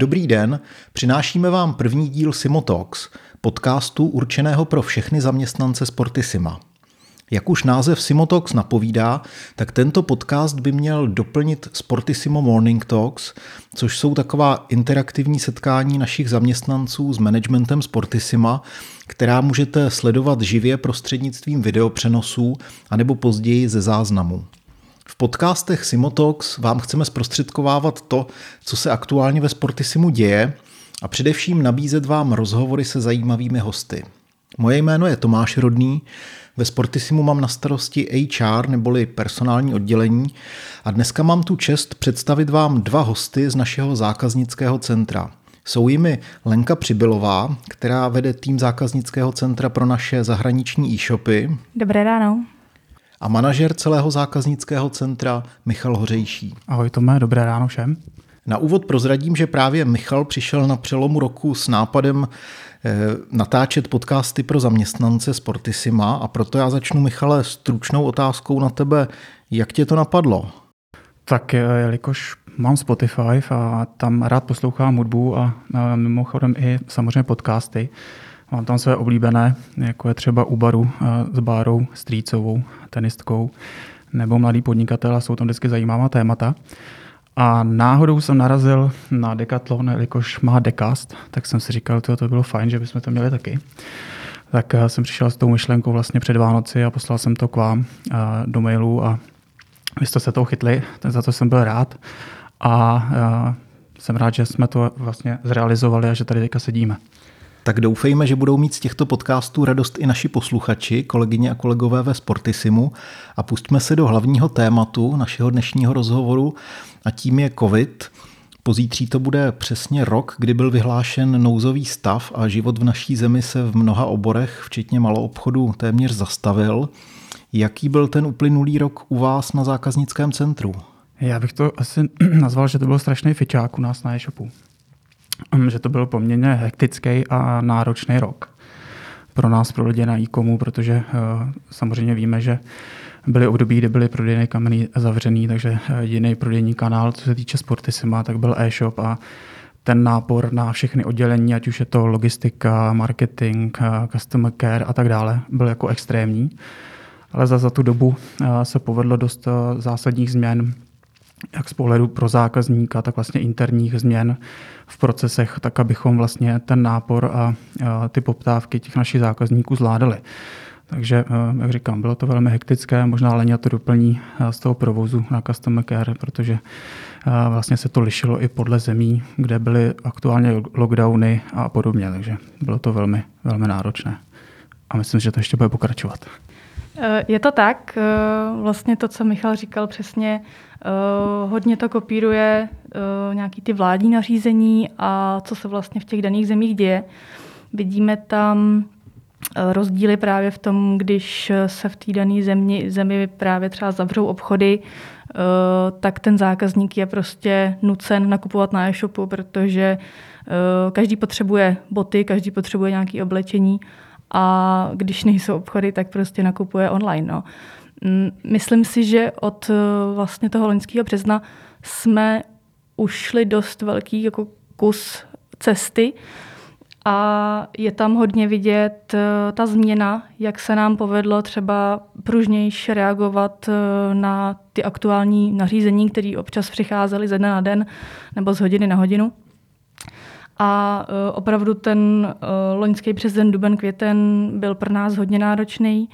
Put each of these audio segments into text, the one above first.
Dobrý den, přinášíme vám první díl Simotox, podcastu určeného pro všechny zaměstnance Sportisima. Jak už název Simotox napovídá, tak tento podcast by měl doplnit Sportissimo Morning Talks, což jsou taková interaktivní setkání našich zaměstnanců s managementem Sportissima, která můžete sledovat živě prostřednictvím videopřenosů anebo později ze záznamu. V podcastech Simotox vám chceme zprostředkovávat to, co se aktuálně ve Sportissimu děje a především nabízet vám rozhovory se zajímavými hosty. Moje jméno je Tomáš Rodný, ve Sportissimu mám na starosti HR neboli personální oddělení a dneska mám tu čest představit vám dva hosty z našeho zákaznického centra. Jsou jimi Lenka Přibylová, která vede tým zákaznického centra pro naše zahraniční e-shopy. Dobré ráno. A manažer celého zákaznického centra Michal Hořejší. Ahoj Tome, dobré ráno všem. Na úvod prozradím, že právě Michal přišel na přelomu roku s nápadem eh, natáčet podcasty pro zaměstnance Sportisima a proto já začnu, Michale, stručnou otázkou na tebe. Jak tě to napadlo? Tak eh, jelikož mám Spotify a tam rád poslouchám hudbu a mimochodem i samozřejmě podcasty, Mám tam své oblíbené, jako je třeba u baru eh, s Bárou Strýcovou, tenistkou, nebo mladý podnikatel a jsou tam vždycky zajímavá témata. A náhodou jsem narazil na Decathlon, jelikož má Decast, tak jsem si říkal, to, to bylo fajn, že bychom to měli taky. Tak eh, jsem přišel s tou myšlenkou vlastně před Vánoci a poslal jsem to k vám eh, do mailu a vy jste se toho chytli, za to jsem byl rád. A jsem rád, že jsme to vlastně zrealizovali a že tady teďka sedíme. Tak doufejme, že budou mít z těchto podcastů radost i naši posluchači, kolegyně a kolegové ve Sportisimu a pustíme se do hlavního tématu našeho dnešního rozhovoru a tím je COVID. Pozítří to bude přesně rok, kdy byl vyhlášen nouzový stav a život v naší zemi se v mnoha oborech, včetně maloobchodu, téměř zastavil. Jaký byl ten uplynulý rok u vás na zákaznickém centru? Já bych to asi nazval, že to byl strašný fičák u nás na e-shopu. Hm, že to byl poměrně hektický a náročný rok pro nás, pro lidi na e-komu, protože uh, samozřejmě víme, že byly období, kdy byly prodejné kameny zavřený, takže eh, jediný prodejní kanál, co se týče Sportisima, tak byl e-shop a ten nápor na všechny oddělení, ať už je to logistika, marketing, eh, customer care a tak dále, byl jako extrémní. Ale za, za tu dobu se povedlo dost zásadních změn jak z pohledu pro zákazníka, tak vlastně interních změn v procesech, tak abychom vlastně ten nápor a, ty poptávky těch našich zákazníků zvládali. Takže, jak říkám, bylo to velmi hektické, možná Leně to doplní z toho provozu na Customer Care, protože vlastně se to lišilo i podle zemí, kde byly aktuálně lockdowny a podobně, takže bylo to velmi, velmi náročné. A myslím, že to ještě bude pokračovat. Eh, je to tak, eh, vlastně to, co Michal říkal přesně, eh, hodně to kopíruje nějaký ty vládní nařízení a co se vlastně v těch daných zemích děje. Vidíme tam rozdíly právě v tom, když se v té dané zemi, zemi právě třeba zavřou obchody, tak ten zákazník je prostě nucen nakupovat na e-shopu, protože každý potřebuje boty, každý potřebuje nějaké oblečení a když nejsou obchody, tak prostě nakupuje online. No. Mm, myslím si, že od eh, vlastně toho loňského března jsme ušli dost velký jako kus cesty a je tam hodně vidět eh, ta změna, jak se nám povedlo třeba pružnější reagovat eh, na ty aktuální nařízení, které občas přicházely ze dne na den nebo z hodiny na hodinu. A e, opravdu ten e, loňský březen, duben, květen byl pro nás hodně náročný.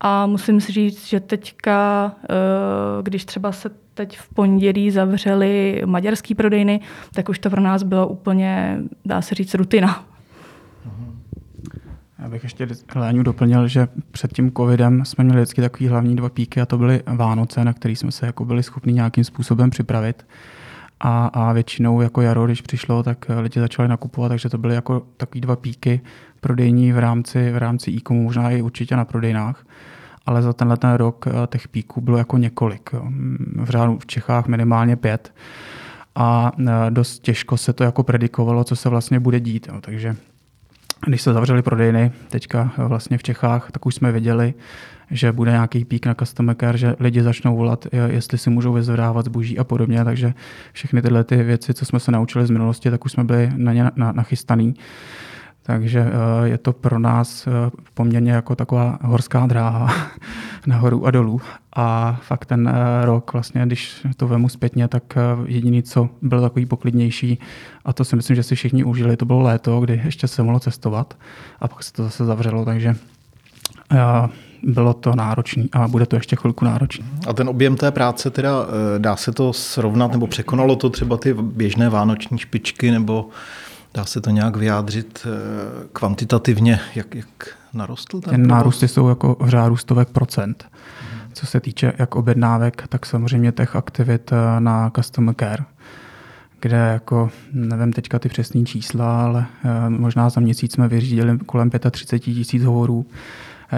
A musím si říct, že teďka, e, když třeba se teď v pondělí zavřely maďarský prodejny, tak už to pro nás bylo úplně, dá se říct, rutina. Já bych ještě Léňu doplnil, že před tím covidem jsme měli vždycky takový hlavní dva píky a to byly Vánoce, na který jsme se jako byli schopni nějakým způsobem připravit. A, a většinou jako jaro, když přišlo, tak lidi začali nakupovat, takže to byly jako takový dva píky prodejní v rámci, v rámci e-comu, možná i určitě na prodejnách. Ale za tenhle ten rok eh, těch píků bylo jako několik. V řádu v Čechách minimálně pět. A eh, dost těžko se to jako predikovalo, co se vlastně bude dít. Takže když se zavřely prodejny teďka vlastně v Čechách, tak už jsme viděli, že bude nějaký pík na customer care, že lidi začnou volat, jestli si můžou vyzvedávat zboží a podobně, takže všechny tyhle ty věci, co jsme se naučili z minulosti, tak už jsme byli na ně nachystaný. Takže eh, je to pro nás eh, poměrně jako taková horská dráha nahoru a dolů. A fakt ten eh, rok, vlastně, když to vemu zpětně, tak jediný, co bylo takový poklidnější, a to si myslím, že si všichni užili, to bylo léto, kdy ještě se mohlo cestovat a pak se to zase zavřelo, takže bylo to náročné a bude to ještě chvilku náročné. A ten objem té práce teda dá se to srovnat nebo překonalo to třeba ty běžné vánoční špičky nebo Dá se to nějak vyjádřit eh, kvantitativně, jak, jak narostl ten, ten nárůsty jsou jako v řádu stovek procent. Co se týče jak objednávek, tak samozřejmě těch aktivit eh, na customer care, kde jako, nevím teďka ty přesné čísla, ale eh, možná za měsíc jsme vyřídili kolem 35 tisíc hovorů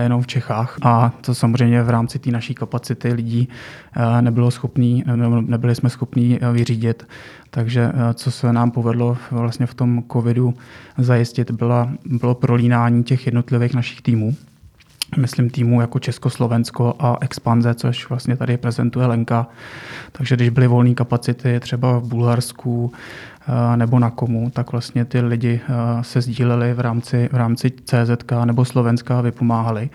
jenom v Čechách. A to samozřejmě v rámci té naší kapacity lidí nebylo schopný, nebyli jsme schopní vyřídit. Takže eh, co se nám povedlo vlastně v tom covidu zajistit, byla, bylo prolínání těch jednotlivých našich týmů. Myslím týmu jako Československo a Expanze, což vlastně tady prezentuje Lenka. Takže když byly volné kapacity třeba v Bulharsku eh, nebo na komu, tak vlastně ty lidi eh, se sdíleli v rámci, v rámci CZK nebo Slovenska a vypomáhali.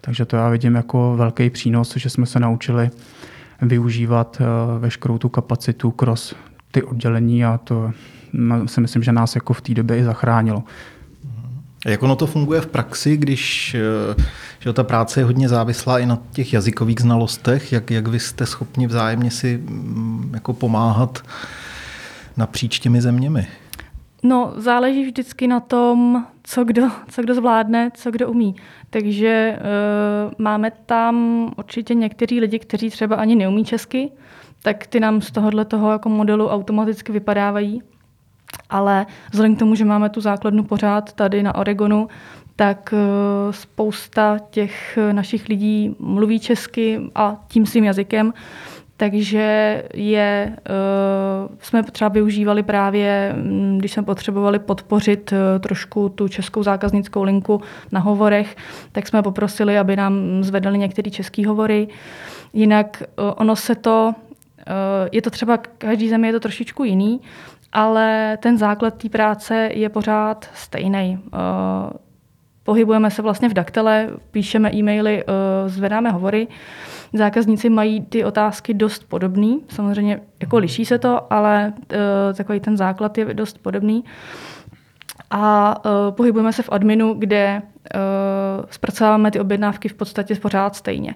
Takže to já vidím jako velký přínos, že jsme se naučili využívat veškerou tu kapacitu cross ty oddělení a to si myslím, že nás jako v té době i zachránilo. Jak ono to funguje v praxi, když eh, že ta práce je hodně závislá i na těch jazykových znalostech, jak, jak vy jste schopni vzájemně si mm, jako pomáhat napříč těmi zeměmi? No, záleží vždycky na tom, co kdo, co kdo zvládne, co kdo umí. Takže uh, máme tam určitě někteří lidi, kteří třeba ani neumí česky, tak ty nám z tohohle toho jako modelu automaticky vypadávají. Ale vzhledem k tomu, že máme tu základnu pořád tady na Oregonu, tak eh, spousta těch našich lidí mluví česky a tím svým jazykem. Takže je, uh, jsme třeba využívali právě, mm, když jsme potřebovali podpořit trošku tu českou zákaznickou linku na hovorech, tak jsme poprosili, aby nám zvedali některé české hovory. Jinak ono se to Eh, je to třeba, každý zemi je to trošičku jiný, ale ten základ té práce je pořád stejný. Eh, pohybujeme se vlastně v daktele, píšeme e-maily, eh, zvedáme hovory. Zákazníci mají ty otázky dost podobný. Samozřejmě jako liší se to, ale takový ten základ je dost podobný. A pohybujeme se v adminu, kde zpracováváme ty objednávky v podstatě pořád stejně.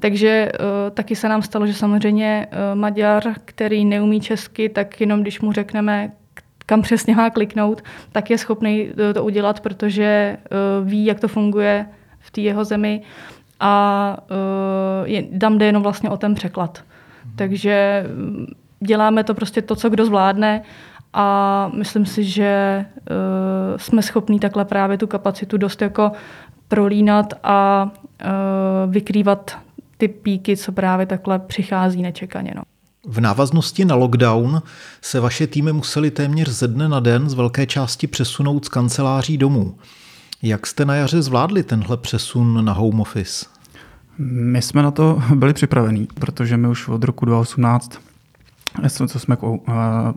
Takže uh, taky se nám stalo, že samozřejmě uh, Maďar, který neumí česky, tak jenom když mu řekneme, kam přesně má kliknout, tak je schopný to udělat, protože ví, jak to funguje v té jeho zemi a je, tam jde jenom vlastně o ten překlad. Hmm. Takže mm, děláme to prostě to, co kdo zvládne a myslím si, že uh, jsme schopní takhle právě tu kapacitu dost jako prolínat a uh, vykrývat ty píky, co právě takhle přichází nečekaně. No. V návaznosti na lockdown se vaše týmy museli téměř ze dne na den z velké části přesunout z kanceláří domů. Jak jste na jaře zvládli tenhle přesun na home office? My jsme na to byli připravení, protože my už od roku 2018 co jsme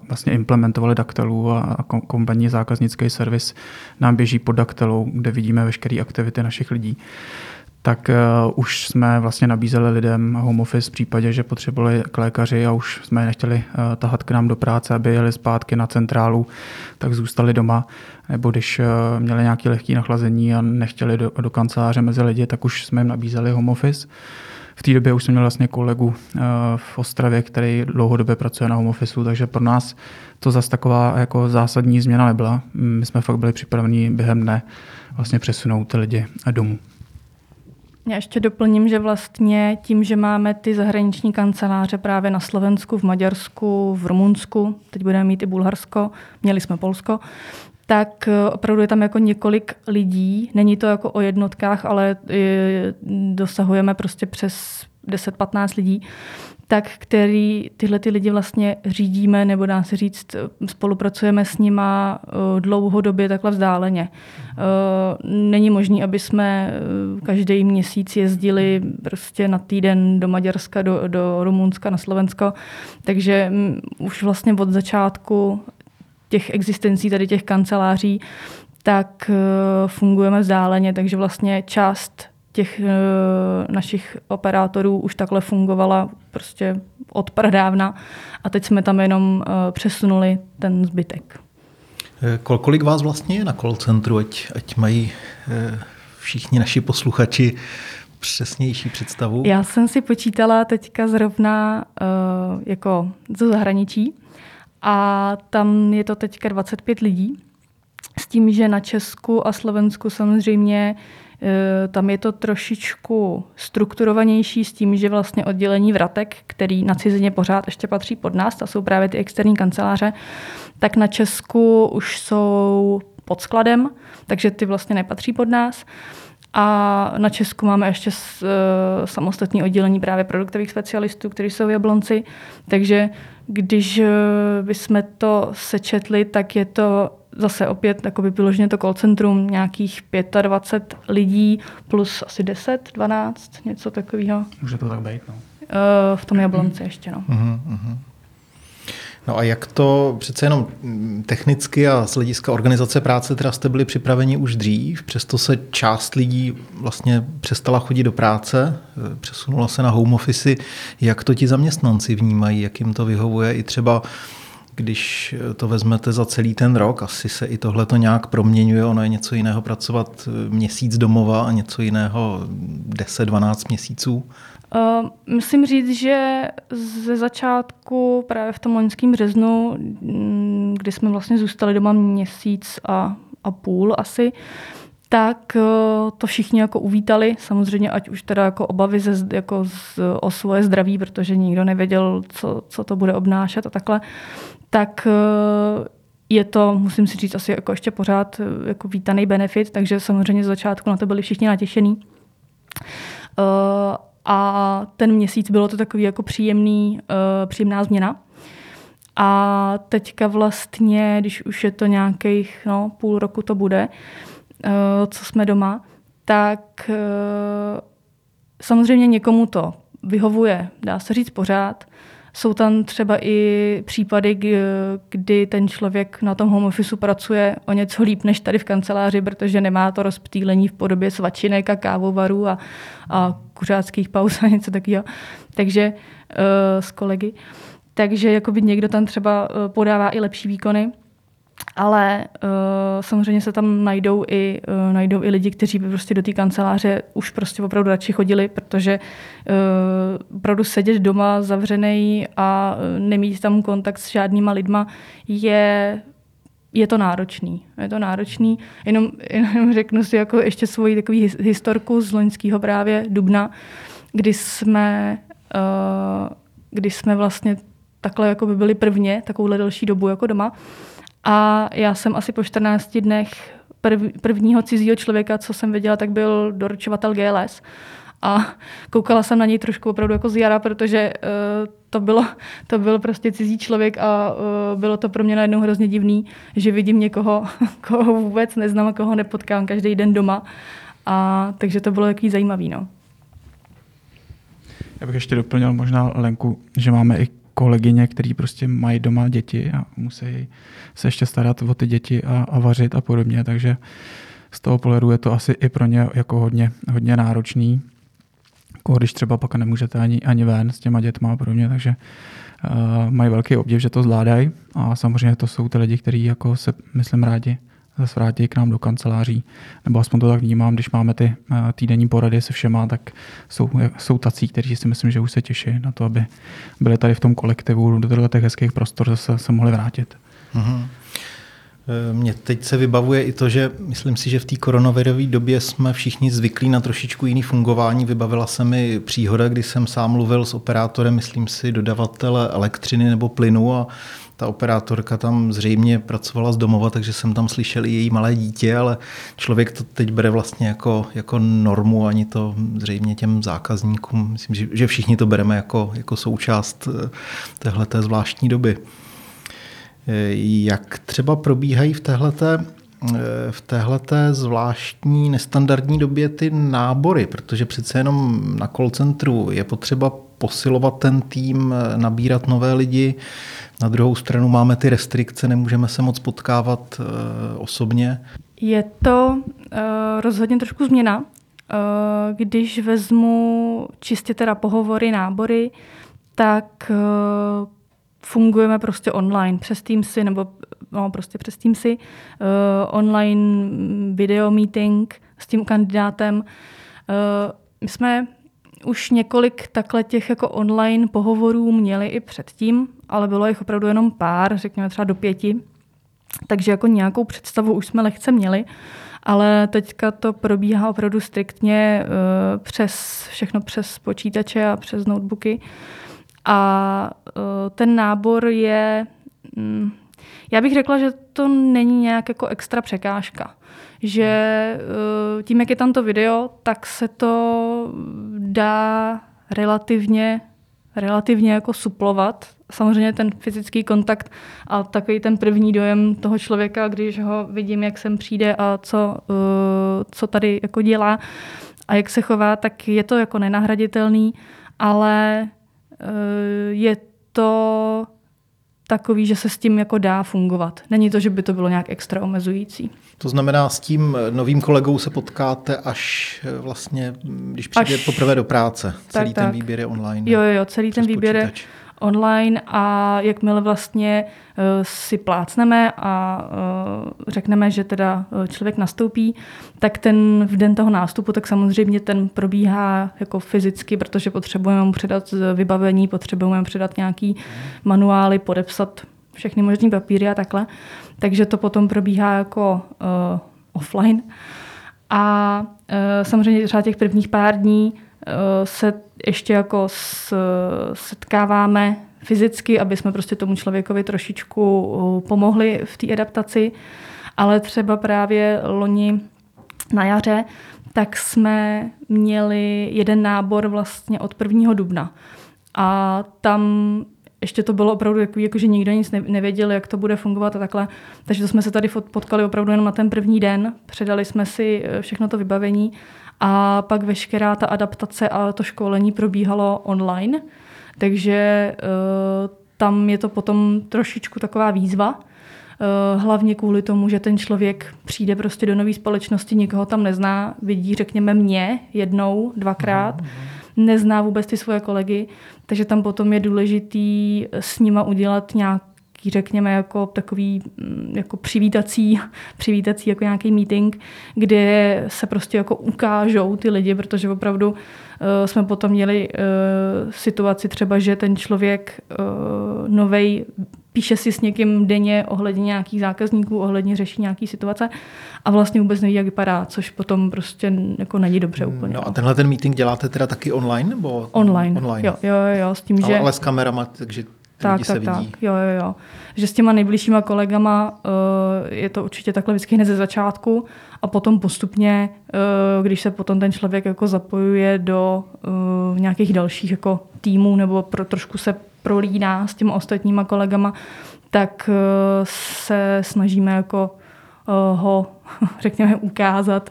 vlastně implementovali Daktelu a kompanii zákaznický servis nám běží pod Daktelou, kde vidíme veškeré aktivity našich lidí tak uh, už jsme vlastně nabízeli lidem home office v případě, že potřebovali k lékaři a už jsme je nechtěli uh, tahat k nám do práce, aby jeli zpátky na centrálu, tak zůstali doma. Nebo když měli nějaké lehké nachlazení a nechtěli do, do kanceláře mezi lidi, tak už jsme jim nabízeli home office. V té době už jsem měl vlastně kolegu eh, v Ostravě, který dlouhodobě pracuje na home office, takže pro nás to zase taková jako zásadní změna nebyla. My jsme fakt byli připraveni během dne vlastně přesunout ty lidi domů. Já ještě doplním, že vlastně tím, že máme ty zahraniční kanceláře právě na Slovensku, v Maďarsku, v Rumunsku, teď budeme mít i Bulharsko, měli jsme Polsko, tak eh, opravdu je tam jako několik lidí. Není to jako o jednotkách, ale dosahujeme prostě přes 10-15 lidí, tak který tyhle ty lidi vlastně řídíme, nebo dá se říct, spolupracujeme s nima eh, dlouhodobě takhle vzdáleně. Eh, není možné, aby jsme eh, každý měsíc jezdili prostě na týden do Maďarska, do, do Rumunska, na Slovensko, takže mm, už vlastně od začátku těch existencí tady těch kanceláří, tak fungujeme vzdáleně, takže vlastně část těch uh, našich operátorů už takhle fungovala prostě od pradávna a teď jsme tam jenom uh, přesunuli ten zbytek. Eh, kolik vás vlastně je na call centru, ať, ať mají všichni naši posluchači přesnější představu? Já jsem si počítala teďka zrovna uh, jako ze zahraničí a tam je to teďka 25 lidí. S tím, že na Česku a Slovensku samozřejmě Eh, tam je to trošičku strukturovanější s tím, že vlastně oddělení vratek, který na cizině pořád ještě patří pod nás, to jsou právě ty externí kanceláře, tak na Česku už jsou pod skladem, takže ty vlastně nepatří pod nás. A na Česku máme ještě uh, samostatné oddělení právě produktových specialistů, kteří jsou v Jablonci. Takže když uh, bychom to sečetli, tak je to zase opět by vyloženě to call centrum, nějakých 25 lidí plus asi 10, 12, něco takového. Může to tak být, no. Uh, v tom Jablonci ještě, no. Uh-huh, uh-huh. No a jak to přece jenom technicky a z hlediska organizace práce teda jste byli připraveni už dřív, přesto se část lidí vlastně přestala chodit do práce, eh, přesunula se na home office. Jak to ti zaměstnanci vnímají, jak jim to vyhovuje i třeba když to vezmete za celý ten rok, asi se i tohle to nějak proměňuje. Ono je něco jiného pracovat měsíc domova a něco jiného 10-12 měsíců. Uh, musím říct, že ze začátku právě v tom loňském březnu, mm, kdy jsme vlastně zůstali doma měsíc a, a půl asi, tak uh, to všichni jako uvítali, samozřejmě ať už teda jako obavy ze, jako z, o svoje zdraví, protože nikdo nevěděl, co, co to bude obnášet a takhle, tak uh, je to, musím si říct, asi jako ještě pořád jako vítaný benefit, takže samozřejmě z začátku na to byli všichni natěšení. A ten měsíc bylo to takový jako příjemný, uh, příjemná změna. A teďka vlastně, když už je to nějakých no, půl roku to bude, uh, co jsme doma, tak uh, samozřejmě někomu to vyhovuje, dá se říct pořád. Jsou tam třeba i případy, kdy ten člověk na tom home office pracuje o něco líp než tady v kanceláři, protože nemá to rozptýlení v podobě svačinek a kávovarů a, a kuřáckých pauz a něco takového. Takže uh, s kolegy. Takže jakoby někdo tam třeba uh, podává i lepší výkony, ale uh, samozřejmě se tam najdou i, uh, najdou i lidi, kteří by prostě do té kanceláře už prostě opravdu radši chodili, protože uh, opravdu sedět doma zavřený a nemít tam kontakt s žádnýma lidma je je to náročný. Je to náročný. Jenom, jenom řeknu si jako ještě svoji takový historku z loňského právě Dubna, kdy jsme, uh, kdy jsme vlastně takhle jako by byli prvně takovouhle delší dobu jako doma. A já jsem asi po 14 dnech prv, prvního cizího člověka, co jsem viděla, tak byl doručovatel GLS. A koukala jsem na něj trošku opravdu jako z jara, protože uh, to, bylo, to byl prostě cizí člověk a uh, bylo to pro mě najednou hrozně divný, že vidím někoho, koho vůbec neznám koho nepotkám každý den doma. A, takže to bylo takový zajímavý. No. Já bych ještě doplnil možná Lenku, že máme i kolegyně, který prostě mají doma děti a musí se ještě starat o ty děti a, a vařit a podobně, takže z toho pohledu je to asi i pro ně jako hodně, hodně náročný, jako když třeba pak nemůžete ani, ani ven s těma dětma a podobně, takže uh, mají velký obdiv, že to zvládají. A samozřejmě to jsou ty lidi, kteří jako se, myslím, rádi zase vrátí k nám do kanceláří, nebo aspoň to tak vnímám, když máme ty eh, týdenní porady se všema, tak jsou, jsou tací, kteří si myslím, že už se těší na to, aby byli tady v tom kolektivu do těch hezkých prostor zase se mohli vrátit. Mm-hmm. Mně teď se vybavuje i to, že myslím si, že v té koronavirové době jsme všichni zvyklí na trošičku jiný fungování. Vybavila se mi příhoda, kdy jsem sám mluvil s operátorem, myslím si, dodavatele elektřiny nebo plynu a ta operátorka tam zřejmě pracovala z domova, takže jsem tam slyšel i její malé dítě, ale člověk to teď bere vlastně jako, jako normu, ani to zřejmě těm zákazníkům. Myslím, že, že všichni to bereme jako, jako součást eh, téhleté zvláštní doby. Eh, jak třeba probíhají v téhleté v téhleté zvláštní nestandardní době ty nábory, protože přece jenom na call centru je potřeba posilovat ten tým, nabírat nové lidi. Na druhou stranu máme ty restrikce, nemůžeme se moc potkávat uh, osobně. Je to uh, rozhodně trošku změna. Uh, když vezmu čistě teda pohovory, nábory, tak fungujeme prostě online přes Teamsy nebo no, prostě přes Teamsy, uh, online video meeting s tím kandidátem. Uh, my jsme už několik takhle těch jako online pohovorů měli i předtím, ale bylo jich opravdu jenom pár, řekněme třeba do pěti. Takže jako nějakou představu už jsme lehce měli, ale teďka to probíhá opravdu striktně uh, přes všechno přes počítače a přes notebooky. A uh, ten nábor je, um, já bych řekla, že to není nějak jako extra překážka. Že eh, tím, jak je tam to video, tak se to dá relativně relativně jako suplovat. Samozřejmě ten fyzický kontakt a takový ten první dojem toho člověka, když ho vidím, jak sem přijde a co, eh, co tady jako dělá a jak se chová, tak je to jako nenahraditelný, ale eh, je to takový, že se s tím jako dá fungovat. Není to, že by to bylo nějak extra omezující. To znamená, s tím novým kolegou se potkáte až eh, vlastně, když přijde až... poprvé do práce. Celý tak, ten tak. výběr je online. Jo, jo, celý ten výběr je online a jakmile vlastně uh, si plácneme a uh, řekneme, že teda člověk nastoupí, tak ten v den toho nástupu, tak samozřejmě ten probíhá jako fyzicky, protože potřebujeme mu předat vybavení, potřebujeme předat nějaký manuály, podepsat všechny možné papíry a takhle. Takže to potom probíhá jako uh, offline. A uh, samozřejmě třeba těch prvních pár dní se ještě jako s, setkáváme fyzicky, aby jsme prostě tomu člověkovi trošičku pomohli v té adaptaci. Ale třeba právě loni na jaře, tak jsme měli jeden nábor vlastně od 1. dubna. A tam ještě to bylo opravdu takový, jako že nikdo nic nevěděl, jak to bude fungovat a takhle. Takže to jsme se tady potkali opravdu jenom na ten první den, předali jsme si eh, všechno to vybavení a pak veškerá ta adaptace a to školení probíhalo online. Takže uh, tam je to potom trošičku taková výzva, uh, hlavně kvůli tomu, že ten člověk přijde prostě do nové společnosti, nikoho tam nezná, vidí, řekněme, mě jednou, dvakrát, nezná vůbec ty svoje kolegy, takže tam potom je důležitý s nima udělat nějaký, řekněme, jako takový mm, jako přivítací, přivítací jako nějaký meeting, kde se prostě jako ukážou ty lidi, protože opravdu uh, jsme potom měli uh, situaci třeba, že ten člověk uh, novej píše si s někým denně ohledně nějakých zákazníků, ohledně řeší nějaký situace a vlastně vůbec neví, jak vypadá, což potom prostě jako není dobře úplně. No a no. tenhle ten meeting děláte teda taky online? Nebo online, online. Jo, jo, jo, s tím, ale, že... Ale s kamerama, takže tak, tak. Tak, jo, jo, jo. Že s těma nejbližšíma kolegama uh, je to určitě takhle vždycky hned ze začátku a potom postupně, uh, když se potom ten člověk jako zapojuje do uh, nějakých dalších jako týmů nebo pro, trošku se prolíná s těmi ostatníma kolegama, tak se snažíme jako ho, řekněme, ukázat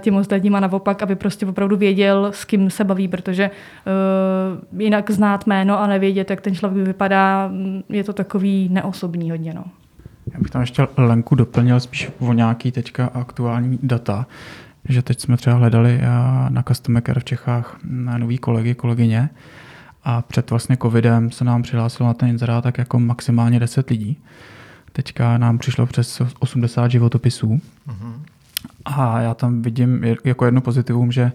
těm ostatním a naopak, aby prostě opravdu věděl, s kým se baví, protože uh, jinak znát jméno a nevědět, jak ten člověk vypadá, je to takový neosobní hodně. No. Já bych tam ještě Lenku doplnil spíš o nějaký teďka aktuální data, že teď jsme třeba hledali na Customer Care v Čechách na nový kolegy, kolegyně a před vlastně covidem se nám přihlásilo na ten inzerát tak jako maximálně 10 lidí. Teďka nám přišlo přes 80 životopisů. Uh-huh. A já tam vidím jako jedno pozitivum, že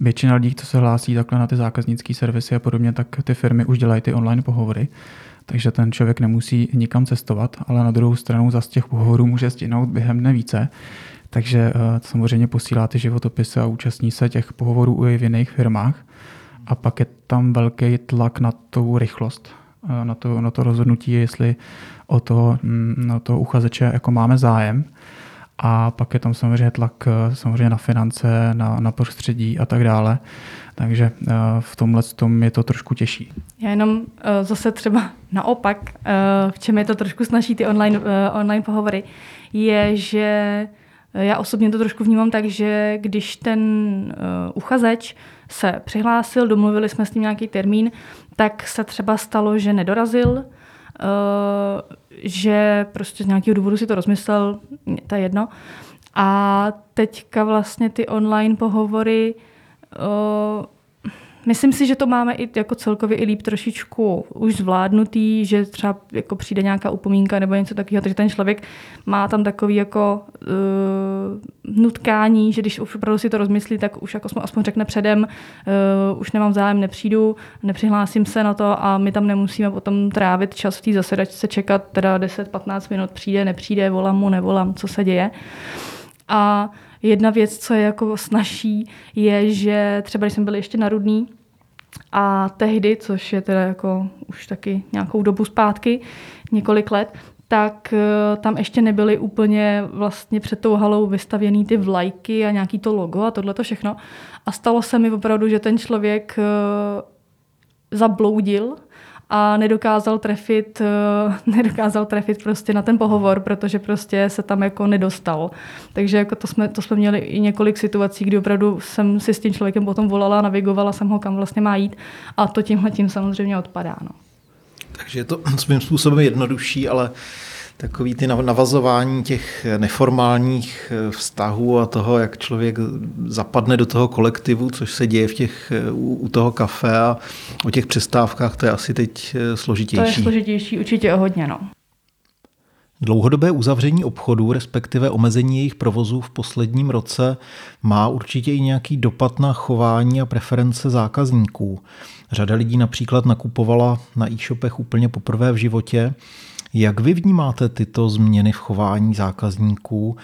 většina lidí, co se hlásí takhle na ty zákaznické servisy a podobně, tak ty firmy už dělají ty online pohovory. Takže ten člověk nemusí nikam cestovat, ale na druhou stranu za těch pohovorů může stihnout během dne více. Takže uh, samozřejmě posílá ty životopisy a účastní se těch pohovorů i v jiných firmách. A pak je tam velký tlak na tu rychlost na to, na to rozhodnutí, jestli o to, mm, na to uchazeče jako máme zájem. A pak je tam samozřejmě tlak samozřejmě na finance, na, na prostředí a tak dále. Takže v tomhle tom je to trošku těžší. Já jenom zase třeba naopak, v čem je to trošku snaží ty online, online pohovory, je, že já osobně to trošku vnímám tak, že když ten uchazeč se přihlásil, domluvili jsme s ním nějaký termín, tak se třeba stalo, že nedorazil, že prostě z nějakého důvodu si to rozmyslel, to je jedno. A teďka vlastně ty online pohovory Myslím si, že to máme i jako celkově i líp trošičku už zvládnutý, že třeba jako přijde nějaká upomínka nebo něco takového, takže ten člověk má tam takový jako uh, nutkání, že když už opravdu si to rozmyslí, tak už jako aspoň řekne předem, uh, už nemám zájem, nepřijdu, nepřihlásím se na to a my tam nemusíme potom trávit čas v té zasedačce, čekat teda 10-15 minut, přijde, nepřijde, volám mu, nevolám, co se děje. A Jedna věc, co je jako snažší, je, že třeba když jsme byli ještě na Rudný, a tehdy, což je teda jako už taky nějakou dobu zpátky, několik let, tak eh, tam ještě nebyly úplně vlastně před tou halou vystavěný ty vlajky a nějaký to logo a tohle to všechno. A stalo se mi opravdu, že ten člověk eh, zabloudil a nedokázal trefit, eh, nedokázal trefit prostě na ten pohovor, protože prostě se tam jako nedostal. Takže jako to jsme, to jsme měli i několik situací, kdy opravdu jsem si s tím člověkem potom volala, navigovala jsem ho, kam vlastně má jít a to tímhle tím samozřejmě odpadá. No. Takže je to svým způsobem jednodušší, ale takový ty navazování těch neformálních eh, vztahů a toho, jak člověk zapadne do toho kolektivu, což se děje v těch, eh, u, u toho kafe a o těch přestávkách, to je asi teď eh, složitější. To je složitější určitě o hodně, no. Dlouhodobé uzavření obchodů, respektive omezení jejich provozů v posledním roce, má určitě i nějaký dopad na chování a preference zákazníků. Řada lidí například nakupovala na e-shopech úplně poprvé v životě jak vy vnímáte tyto změny v chování zákazníků,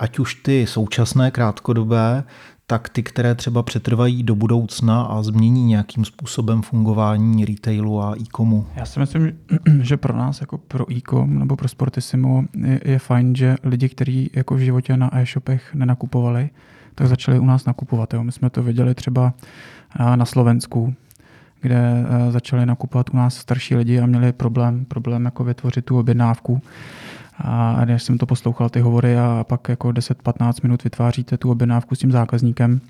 ať už ty současné krátkodobé, tak ty, které třeba přetrvají do budoucna a změní nějakým způsobem fungování retailu a e-comu? Já si myslím, že pro nás, jako pro e-com nebo pro Sportissimo, je, je fajn, že lidi, kteří jako v životě na e-shopech nenakupovali, tak začali u nás nakupovat. Jo. My jsme to viděli třeba na Slovensku, kde eh, začali nakupovat u nás starší lidi a měli problém, problém jako vytvořit tu objednávku. A když jsem to poslouchal, ty hovory a pak jako 10-15 minut vytváříte tu objednávku s tím zákazníkem,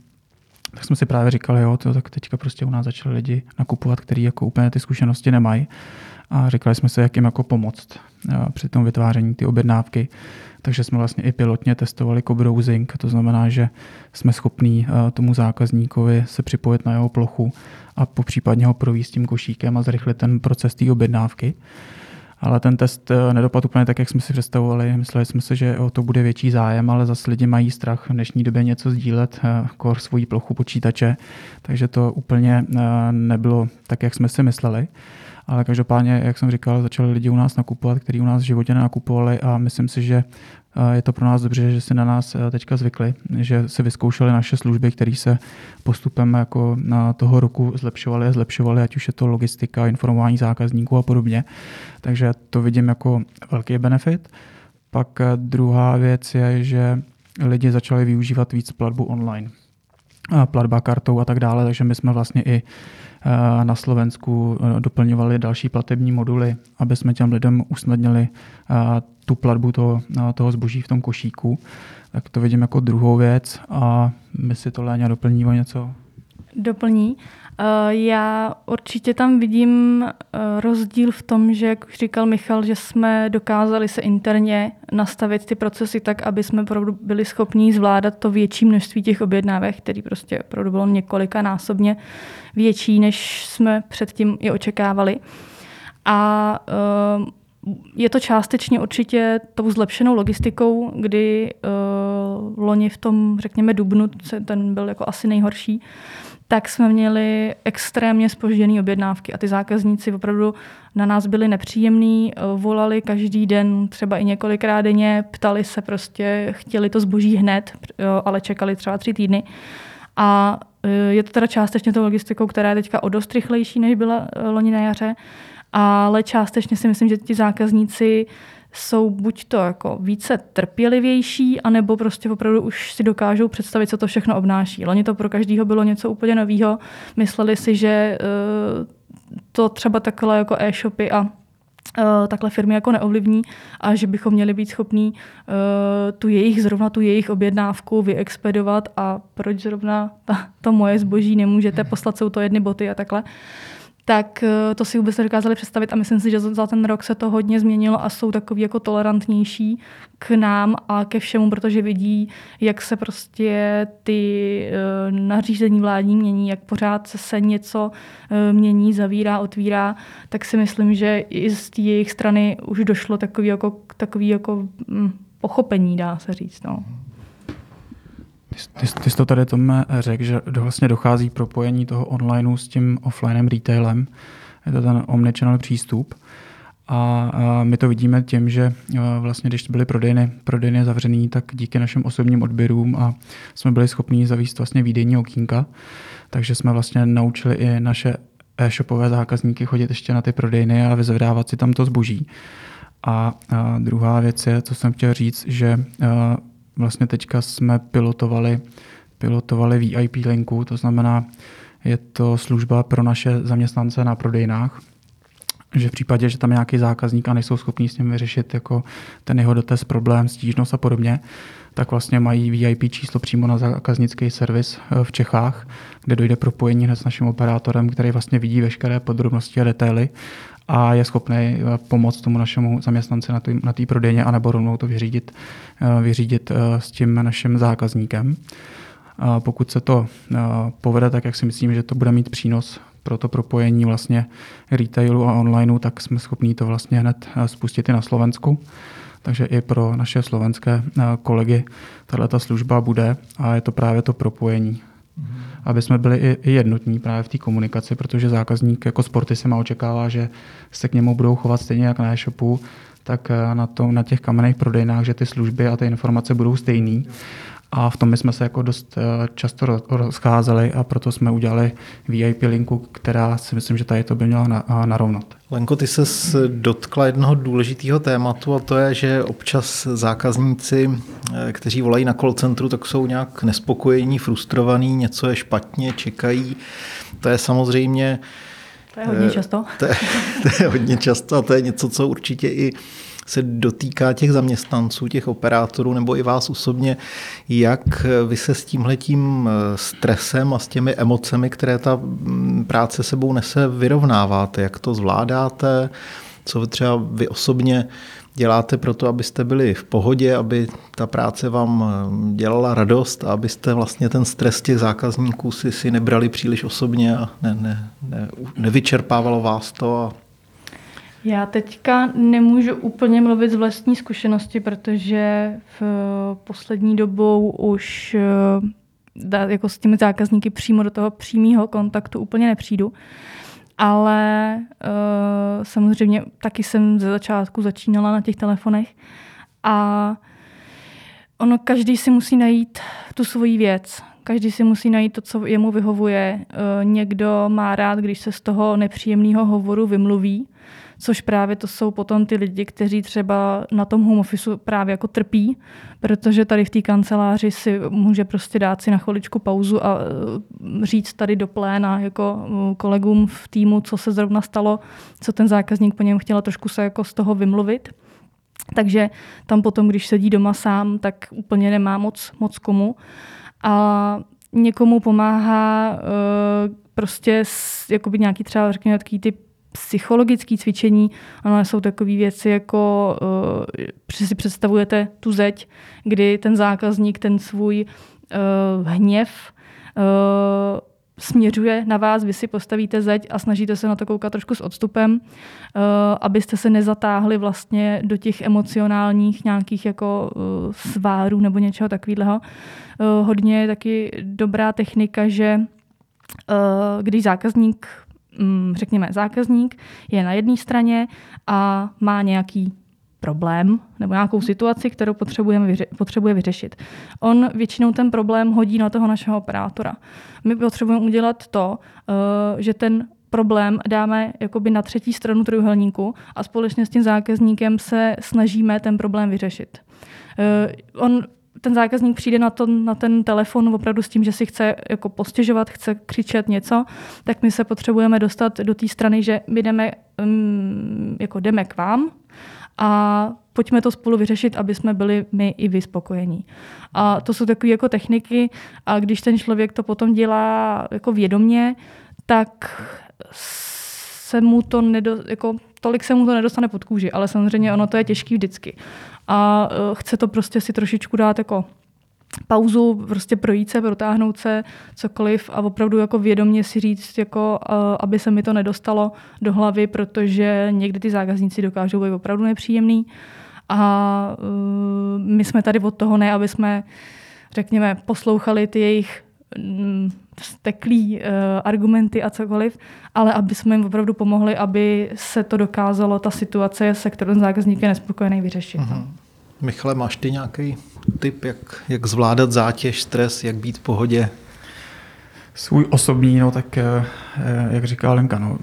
tak jsme si právě říkali, jo, to, tak teďka prostě u nás začali lidi nakupovat, kteří jako úplně ty zkušenosti nemají. A říkali jsme si, jak jim jako pomoct eh, při tom vytváření ty objednávky. Takže jsme vlastně i pilotně testovali co-browsing, to znamená, že jsme schopní eh, tomu zákazníkovi se připojit na jeho plochu a po případně ho províst tím košíkem a zrychlit ten proces té objednávky. Ale ten test eh, nedopadl úplně tak, jak jsme si představovali. Mysleli jsme si, že o to bude větší zájem, ale zase lidi mají strach v dnešní době něco sdílet, kor svoji plochu počítače, takže to úplně nebylo tak, jak jsme si mysleli. Ale každopádně, jak jsem říkal, začali lidi u nás nakupovat, kteří u nás v životě nenakupovali a myslím si, že eh, je to pro nás dobře, že si na nás eh, teďka zvykli, že se vyzkoušeli naše služby, které se postupem jako na toho roku zlepšovaly a zlepšovaly, ať už je to logistika, informování zákazníků a podobně. Takže to vidím jako velký benefit. Pak eh, druhá věc je, že lidi začali využívat víc platbu online. Platba kartou a tak dále, takže my jsme vlastně i Eh, na Slovensku doplňovali další platební moduly, aby jsme těm lidem usnadnili tu platbu toho, toho zboží v tom košíku. Tak to vidím jako druhou věc a my si to Léňa doplní o něco. Doplní. Eh, já určitě tam vidím eh, rozdíl v tom, že, jak už říkal Michal, že jsme dokázali se interně nastavit ty procesy tak, aby jsme byli schopni zvládat to větší množství těch objednávek, který prostě opravdu bylo několika násobně větší, než jsme předtím i očekávali. A uh, je to částečně určitě tou zlepšenou logistikou, kdy uh, loni v tom, řekněme, dubnu, ten byl jako asi nejhorší, tak jsme měli extrémně spožděné objednávky a ty zákazníci opravdu na nás byli nepříjemní, eh, volali každý den, třeba i několikrát denně, ptali se prostě, chtěli to zboží hned, ale čekali třeba tři týdny. A eh, je to teda částečně to logistikou, která je teďka o dost rychlejší, než byla loni na jaře ale částečně si myslím, že ti zákazníci jsou buď to jako více trpělivější, anebo prostě opravdu už si dokážou představit, co to všechno obnáší. Loni to pro každého bylo něco úplně nového. Mysleli si, že uh, to třeba takhle jako e-shopy a Uh, takhle firmy jako neovlivní a že bychom měli být schopní uh, tu jejich, zrovna tu jejich objednávku vyexpedovat a proč zrovna ta, to moje zboží nemůžete poslat, jsou to jedny boty a takhle. Tak eh, to si vůbec nedokázali představit a myslím si, že za ten rok se to hodně změnilo a jsou takový jako tolerantnější k nám a ke všemu, protože vidí, jak se prostě ty eh, nařízení vládní mění, jak pořád se něco eh, mění, zavírá, otvírá, tak si myslím, že i z té jejich strany už došlo takový jako, takový jako hm, pochopení, dá se říct. No. Ty, ty jsi to tady Tome řekl, že vlastně dochází propojení toho onlineu s tím offlinem retailem. Je to ten omnichannel přístup. A, my to vidíme tím, že vlastně když byly prodejny, prodejny zavřený, tak díky našim osobním odběrům a jsme byli schopni zavíst vlastně výdejní okýnka. Takže jsme vlastně naučili i naše e-shopové zákazníky chodit ještě na ty prodejny a vyzvedávat si tam to zboží. A, a druhá věc je, co jsem chtěl říct, že vlastně teďka jsme pilotovali, pilotovali VIP linku, to znamená, je to služba pro naše zaměstnance na prodejnách, že v případě, že tam je nějaký zákazník a nejsou schopní s ním vyřešit jako ten jeho dotaz, problém, stížnost a podobně, tak vlastně mají VIP číslo přímo na zákaznický servis eh, v Čechách, kde dojde propojení hned s naším operátorem, který vlastně vidí veškeré podrobnosti a detaily a je schopný eh, pomoct tomu našemu zaměstnanci na té na prodejně, anebo rovnou to vyřídit, eh, vyřídit eh, s tím naším zákazníkem. Pokud se to povede, tak jak si myslím, že to bude mít přínos pro to propojení vlastně retailu a onlineu, tak jsme schopni to vlastně hned spustit i na Slovensku. Takže i pro naše slovenské kolegy tahle ta služba bude a je to právě to propojení aby jsme byli i, i jednotní právě v té komunikaci, protože zákazník jako sporty se má očekává, že se k němu budou chovat stejně jak na e-shopu, tak eh, na, to, na těch kamenných prodejnách, že ty služby a ty informace budou stejný. A v tom my jsme se jako dost eh, často rozcházeli a proto jsme udělali VIP linku, která si myslím, že tady to by měla narovnat. Lenko, ty se dotkla jednoho důležitého tématu a to je, že občas zákazníci, eh, kteří volají na call centru, tak jsou nějak nespokojení, frustrovaní, něco je špatně, čekají. To je samozřejmě to je hodně často. To je, to je hodně často a to je něco, co určitě i se dotýká těch zaměstnanců, těch operátorů nebo i vás osobně, jak vy se s tímhletím eh, stresem a s těmi emocemi, které ta mm, práce sebou nese, vyrovnáváte, jak to zvládáte, co vy třeba vy osobně děláte pro to, abyste byli v pohodě, aby ta práce vám eh, dělala radost a abyste vlastně ten stres těch zákazníků si, si nebrali příliš osobně a ne, ne, ne, nevyčerpávalo vás to a já teďka nemůžu úplně mluvit z vlastní zkušenosti, protože v poslední dobou už eh, jako s těmi zákazníky přímo do toho přímého kontaktu úplně nepřijdu. Ale uh, samozřejmě taky jsem ze začátku začínala na těch telefonech a ono každý si musí najít tu svoji věc. Každý si musí najít to, co jemu vyhovuje. Někdo má rád, když se z toho nepříjemného hovoru vymluví, což právě to jsou potom ty lidi, kteří třeba na tom home office právě jako trpí, protože tady v té kanceláři si může prostě dát si na chviličku pauzu a e, říct tady do pléna jako e, kolegům v týmu, co se zrovna stalo, co ten zákazník po něm chtěl trošku se jako z toho vymluvit. Takže tam potom, když sedí doma sám, tak úplně nemá moc, moc komu. A někomu pomáhá uh, prostě jakoby nějaký třeba, řekněme, takový ty psychologické cvičení, ano, jsou takové věci jako, uh, si představujete tu zeď, kdy ten zákazník ten svůj uh, hněv uh, směřuje na vás, vy si postavíte zeď a snažíte se na to koukat trošku s odstupem, uh, abyste se nezatáhli vlastně do těch emocionálních nějakých jako uh, svárů nebo něčeho takového. Uh, hodně je taky dobrá technika, že když zákazník řekněme, zákazník je na jedné straně a má nějaký problém nebo nějakou situaci, kterou potřebujeme vyře- potřebuje vyřešit. On většinou ten problém hodí na toho našeho operátora. My potřebujeme udělat to, uh, že ten problém dáme jakoby na třetí stranu trojuhelníku a společně s tím zákazníkem se snažíme ten problém vyřešit. On ten zákazník přijde na, to, na ten telefon opravdu s tím, že si chce jako postěžovat, chce křičet něco, tak my se potřebujeme dostat do té strany, že my jdeme, um, jako jdeme k vám a pojďme to spolu vyřešit, aby jsme byli my i vy spokojení. A to jsou takové jako techniky a když ten člověk to potom dělá jako vědomně, tak se mu to nedo, jako, tolik se mu to nedostane pod kůži, ale samozřejmě ono to je těžký vždycky a e, chce to prostě si trošičku dát jako pauzu, prostě projít se, protáhnout se, cokoliv a opravdu jako vědomě si říct, jako, e, aby se mi to nedostalo do hlavy, protože někdy ty zákazníci dokážou být opravdu nepříjemný. A e, my jsme tady od toho ne, aby jsme, řekněme, poslouchali ty jejich mm, steklý uh, argumenty a cokoliv, ale aby jsme jim opravdu pomohli, aby se to dokázalo, ta situace, se kterou ten zákazník je nespokojený, vyřešit. Uh-huh. Michale, máš ty nějaký tip, jak, jak zvládat zátěž, stres, jak být v pohodě? Svůj osobní, no tak eh, jak říká Lenka, no,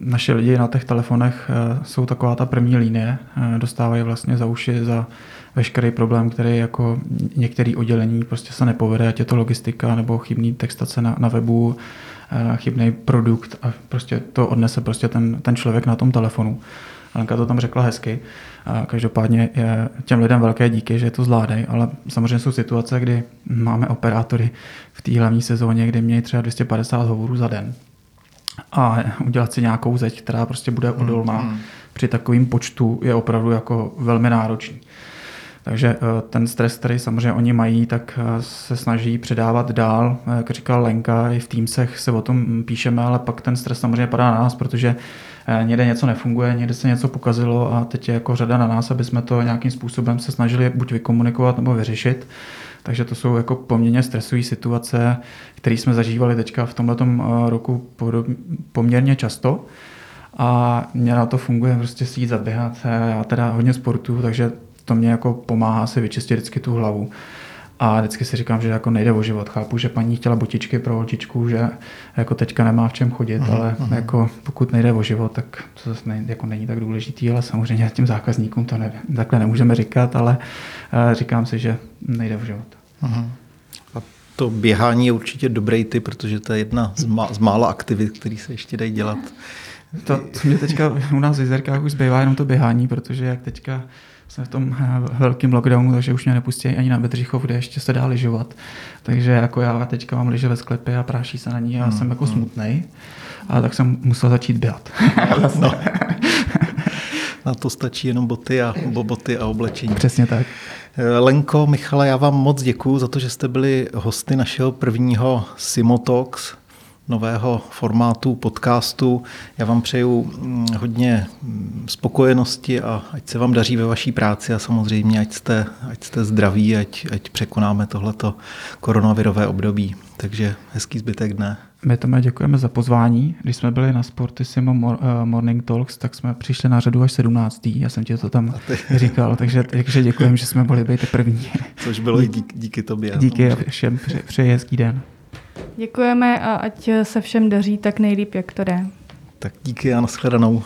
naše lidi na těch telefonech eh, jsou taková ta první linie, dostávají vlastně za uši za veškerý problém, který jako některé oddělení prostě se nepovede, ať je to logistika nebo chybný textace na, na webu, eh, chybný produkt a prostě to odnese prostě ten, ten člověk na tom telefonu. Alenka to tam řekla hezky. A každopádně je těm lidem velké díky, že to zvládají, ale samozřejmě jsou situace, kdy máme operátory v té hlavní sezóně, kdy mějí třeba 250 hovorů za den. A udělat si nějakou zeď, která prostě bude odolná hmm. při takovém počtu, je opravdu jako velmi náročný. Takže eh, ten stres, který samozřejmě oni mají, tak eh, se snaží předávat dál. Eh, jak říkal Lenka, i v Teamsech se o tom píšeme, ale pak ten stres samozřejmě padá na nás, protože někde něco nefunguje, někde se něco pokazilo a teď je jako řada na nás, aby jsme to nějakým způsobem se snažili buď vykomunikovat nebo vyřešit. Takže to jsou jako poměrně stresové situace, které jsme zažívali teďka v tomto roku poměrně často. A mě na to funguje prostě si jít zaběhat. Já teda hodně sportu, takže to mě jako pomáhá si vyčistit vždycky tu hlavu. A vždycky si říkám, že jako nejde o život. Chápu, že paní chtěla botičky pro holčičku, že jako teďka nemá v čem chodit, uh-huh, ale uh-huh. jako pokud nejde o život, tak to zase ne, jako není tak důležitý, ale samozřejmě tím zákazníkům to ne, takhle nemůžeme říkat, ale uh, říkám si, že nejde o život. Uh-huh. A to běhání je určitě dobrý typ, protože to je jedna z, má, z mála aktivit, které se ještě dají dělat. To, to mě teďka u nás v Jizerkách už zbývá jenom to běhání, protože jak teďka jsme v tom eh, velkém lockdownu, takže už mě nepustí ani na Bedřichov, kde ještě se dá lyžovat. Takže jako já teďka mám lyže ve sklepě a práší se na ní a hmm, jsem jako hmm. smutný. A tak jsem musel začít běhat. no. Na to stačí jenom boty a, boty a oblečení. Přesně tak. Eh, Lenko, Michala, já vám moc děkuji za to, že jste byli hosty našeho prvního Simotox nového formátu podcastu. Já vám přeju mm, hodně mm, spokojenosti a ať se vám daří ve vaší práci a samozřejmě ať jste, ať jste zdraví, ať, ať překonáme tohleto koronavirové období. Takže hezký zbytek dne. My tomu děkujeme za pozvání. Když jsme byli na Sportissimo eh, Morning Talks, tak jsme přišli na řadu až 17. Já jsem ti to tam říkal, takže, takže děkujeme, že jsme byli být první. Což bylo díky, díky tobě. Díky a všem přeji hezký den. Děkujeme a ať se všem daří tak nejlíp, jak to jde. Tak díky a nashledanou.